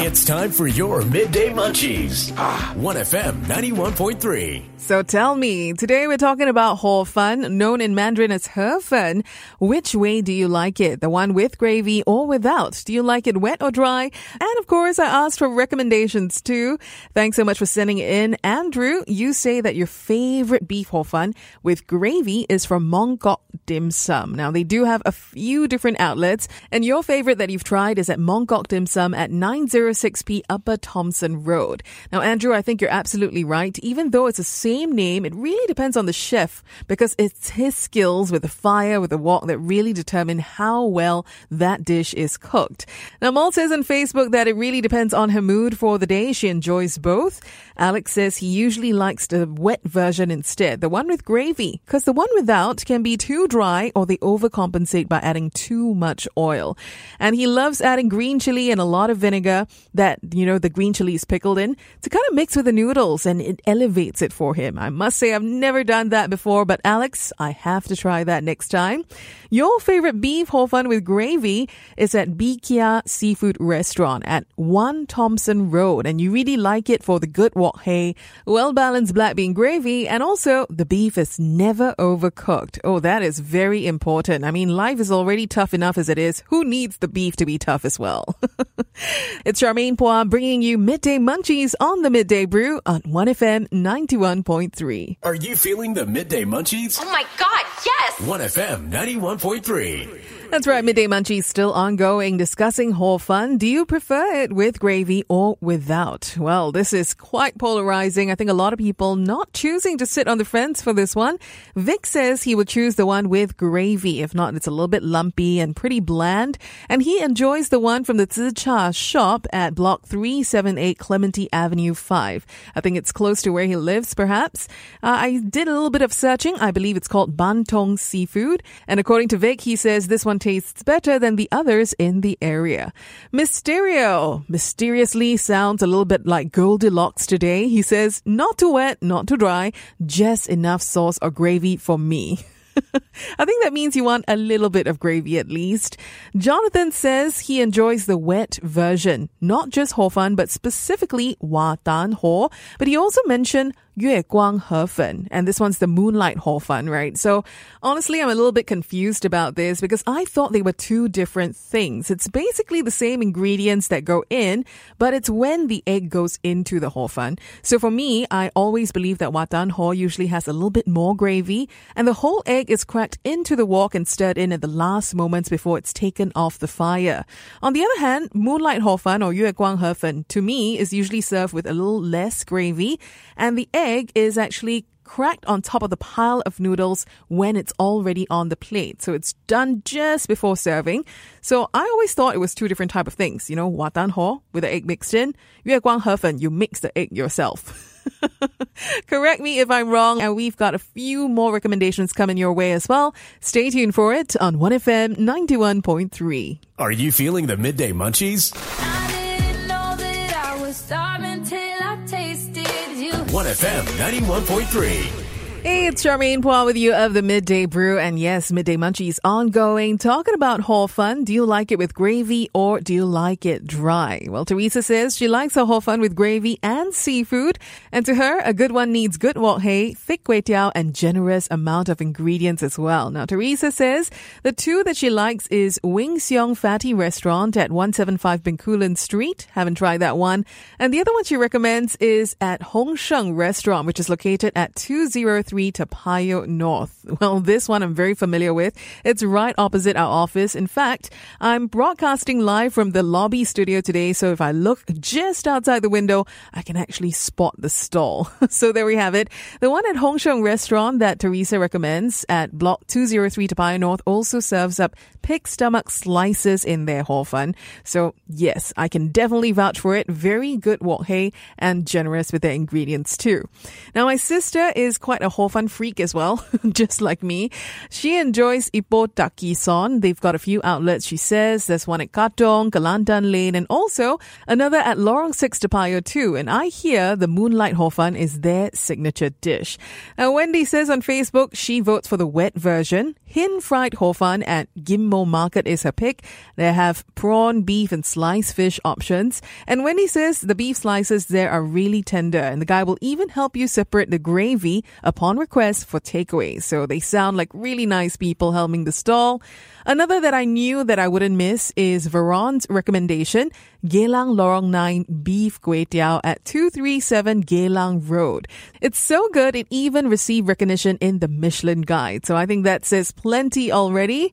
It's time for your midday munchies. 1FM 91.3. So tell me, today we're talking about Hor Fun, known in Mandarin as He Fun. Which way do you like it? The one with gravy or without? Do you like it wet or dry? And of course, I asked for recommendations too. Thanks so much for sending in. Andrew, you say that your favorite beef Hor Fun with gravy is from Mongkok Dim Sum. Now, they do have a few different outlets, and your favorite that you've tried is at Mongkok Dim Sum at 906p Upper Thomson Road. Now, Andrew, I think you're absolutely right. Even though it's the same name, it really depends on the chef because it's his skills with the fire, with the wok that really determine how well that dish is cooked. Now, Mal says on Facebook that it really depends on her mood for the day. She enjoys both. Alex says he usually likes the wet version instead, the one with gravy, because the one without can be too dry or they overcompensate by adding too much oil. And he loves adding green chili and a lot of vinegar that, you know, the green chili is pickled in to kind of mix with the noodles and it elevates it for him. I must say I've never done that before, but Alex, I have to try that next time. Your favorite beef hor fun with gravy is at Bikia Seafood Restaurant at 1 Thomson Road and you really like it for the good wok hei, well balanced black bean gravy and also the beef is never overcooked. Oh, that is very important. I mean, life is already tough enough as it is. Who needs the beef to be tough as well? it's Charmaine Phua bringing you midday munchies on the Midday Brew on 1FM 91.3. Are you feeling the midday munchies? Oh my god, yes! 1FM 91.3. That's right, Midday Munchies still ongoing, discussing Hor Fun. Do you prefer it with gravy or without? Well, this is quite polarizing. I think a lot of people not choosing to sit on the fence for this one. Vic says he would choose the one with gravy. If not, it's a little bit lumpy and pretty bland. And he enjoys the one from the Zi char shop at block 378 Clementi Avenue 5. I think it's close to where he lives, perhaps. Uh, I did a little bit of searching. I believe it's called Bantong Seafood. And according to Vic, he says this one tastes better than the others in the area. Mysterio mysteriously sounds a little bit like Goldilocks today. He says, not too wet, not too dry, just enough sauce or gravy for me. I think that means you want a little bit of gravy at least. Jonathan says he enjoys the wet version, not just hor fun, but specifically Wa Tan Ho. But he also mentioned Yue Guang Hefen, and this one's the Moonlight hor fun, right? So honestly, I'm a little bit confused about this because I thought they were two different things. It's basically the same ingredients that go in, but it's when the egg goes into the hor fun. So for me, I always believe that Watan Ho usually has a little bit more gravy, and the whole egg is is cracked into the wok and stirred in at the last moments before it's taken off the fire. On the other hand, moonlight hor or yue guang to me is usually served with a little less gravy and the egg is actually cracked on top of the pile of noodles when it's already on the plate. So it's done just before serving. So I always thought it was two different type of things. You know, watan ho with the egg mixed in, yue guang he you mix the egg yourself. Correct me if I'm wrong, and we've got a few more recommendations coming your way as well. Stay tuned for it on 1FM 91.3. Are you feeling the midday munchies? I didn't know that I was starving till I tasted you. 1FM 91.3. Hey, it's Charmaine Phua with you of the Midday Brew. And yes, Midday Munchies ongoing. Talking about Hor Fun. Do you like it with gravy or do you like it dry? Well, Teresa says she likes her Hor Fun with gravy and seafood. And to her, a good one needs good wok hei, thick kway teow, and generous amount of ingredients as well. Now, Teresa says the two that she likes is Wing Seong Fatty Restaurant at 175 Bencoolen Street. Haven't tried that one. And the other one she recommends is at Hong Sheng Restaurant, which is located at 203 Toa Payoh North. Well, this one I'm very familiar with. It's right opposite our office. In fact, I'm broadcasting live from the lobby studio today, so if I look just outside the window, I can actually spot the stall. so there we have it. The one at Hong Sheng Restaurant that Teresa recommends at Block 203 Toa Payoh North also serves up pig stomach slices in their hor fun. So yes, I can definitely vouch for it. Very good wok hei and generous with their ingredients too. Now my sister is quite a hor fun freak as well, just like me. She enjoys Ipoh Tackhsin. They've got a few outlets, she says. There's one at Katong, Kelantan Lane, and also another at Lorong 6 Toa Payoh too. And I hear the Moonlight Hor Fun is their signature dish. Now, Wendy says on Facebook she votes for the wet version. Hin fried hor fun at Ghim Moh Market is her pick. They have prawn, beef, and sliced fish options. And Wendy says the beef slices there are really tender, and the guy will even help you separate the gravy upon request for takeaway. So they sound like really nice people helming the stall. Another that I knew that I wouldn't miss is Veron's recommendation, Geylang Lorong 9 Beef Kway Teow at 237 Geylang Road. It's so good, it even received recognition in the Michelin Guide. So I think that says plenty already.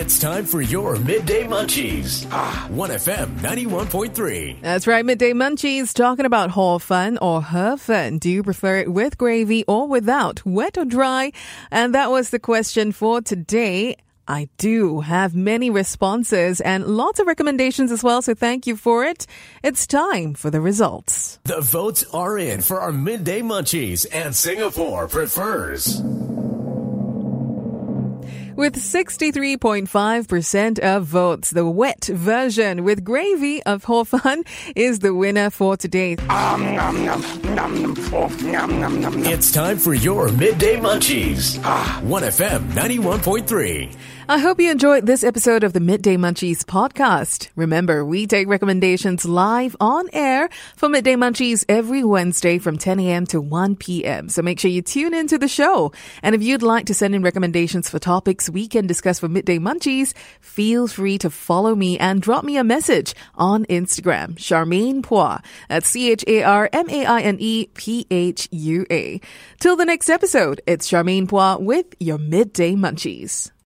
It's time for your midday munchies. 1FM 91.3. That's right, Midday Munchies talking about hor fun or her Do you prefer it with gravy or without, wet or dry? And that was the question for today. I do have many responses and lots of recommendations as well, so thank you for it. It's time for the results. The votes are in for our midday munchies, and Singapore prefers. With 63.5% of votes, the wet version with gravy of Hor Fun is the winner for today. It's time for your midday munchies. 1FM 91.3. I hope you enjoyed this episode of the Midday Munchies podcast. Remember, we take recommendations live on air for Midday Munchies every Wednesday from 10 a.m. to 1 p.m. So make sure you tune into the show. And if you'd like to send in recommendations for topics we can discuss for Midday Munchies, feel free to follow me and drop me a message on Instagram, Charmaine Phua. That's C-H-A-R-M-A-I-N-E P-H-U-A. Till the next episode, it's Charmaine Phua with your Midday Munchies.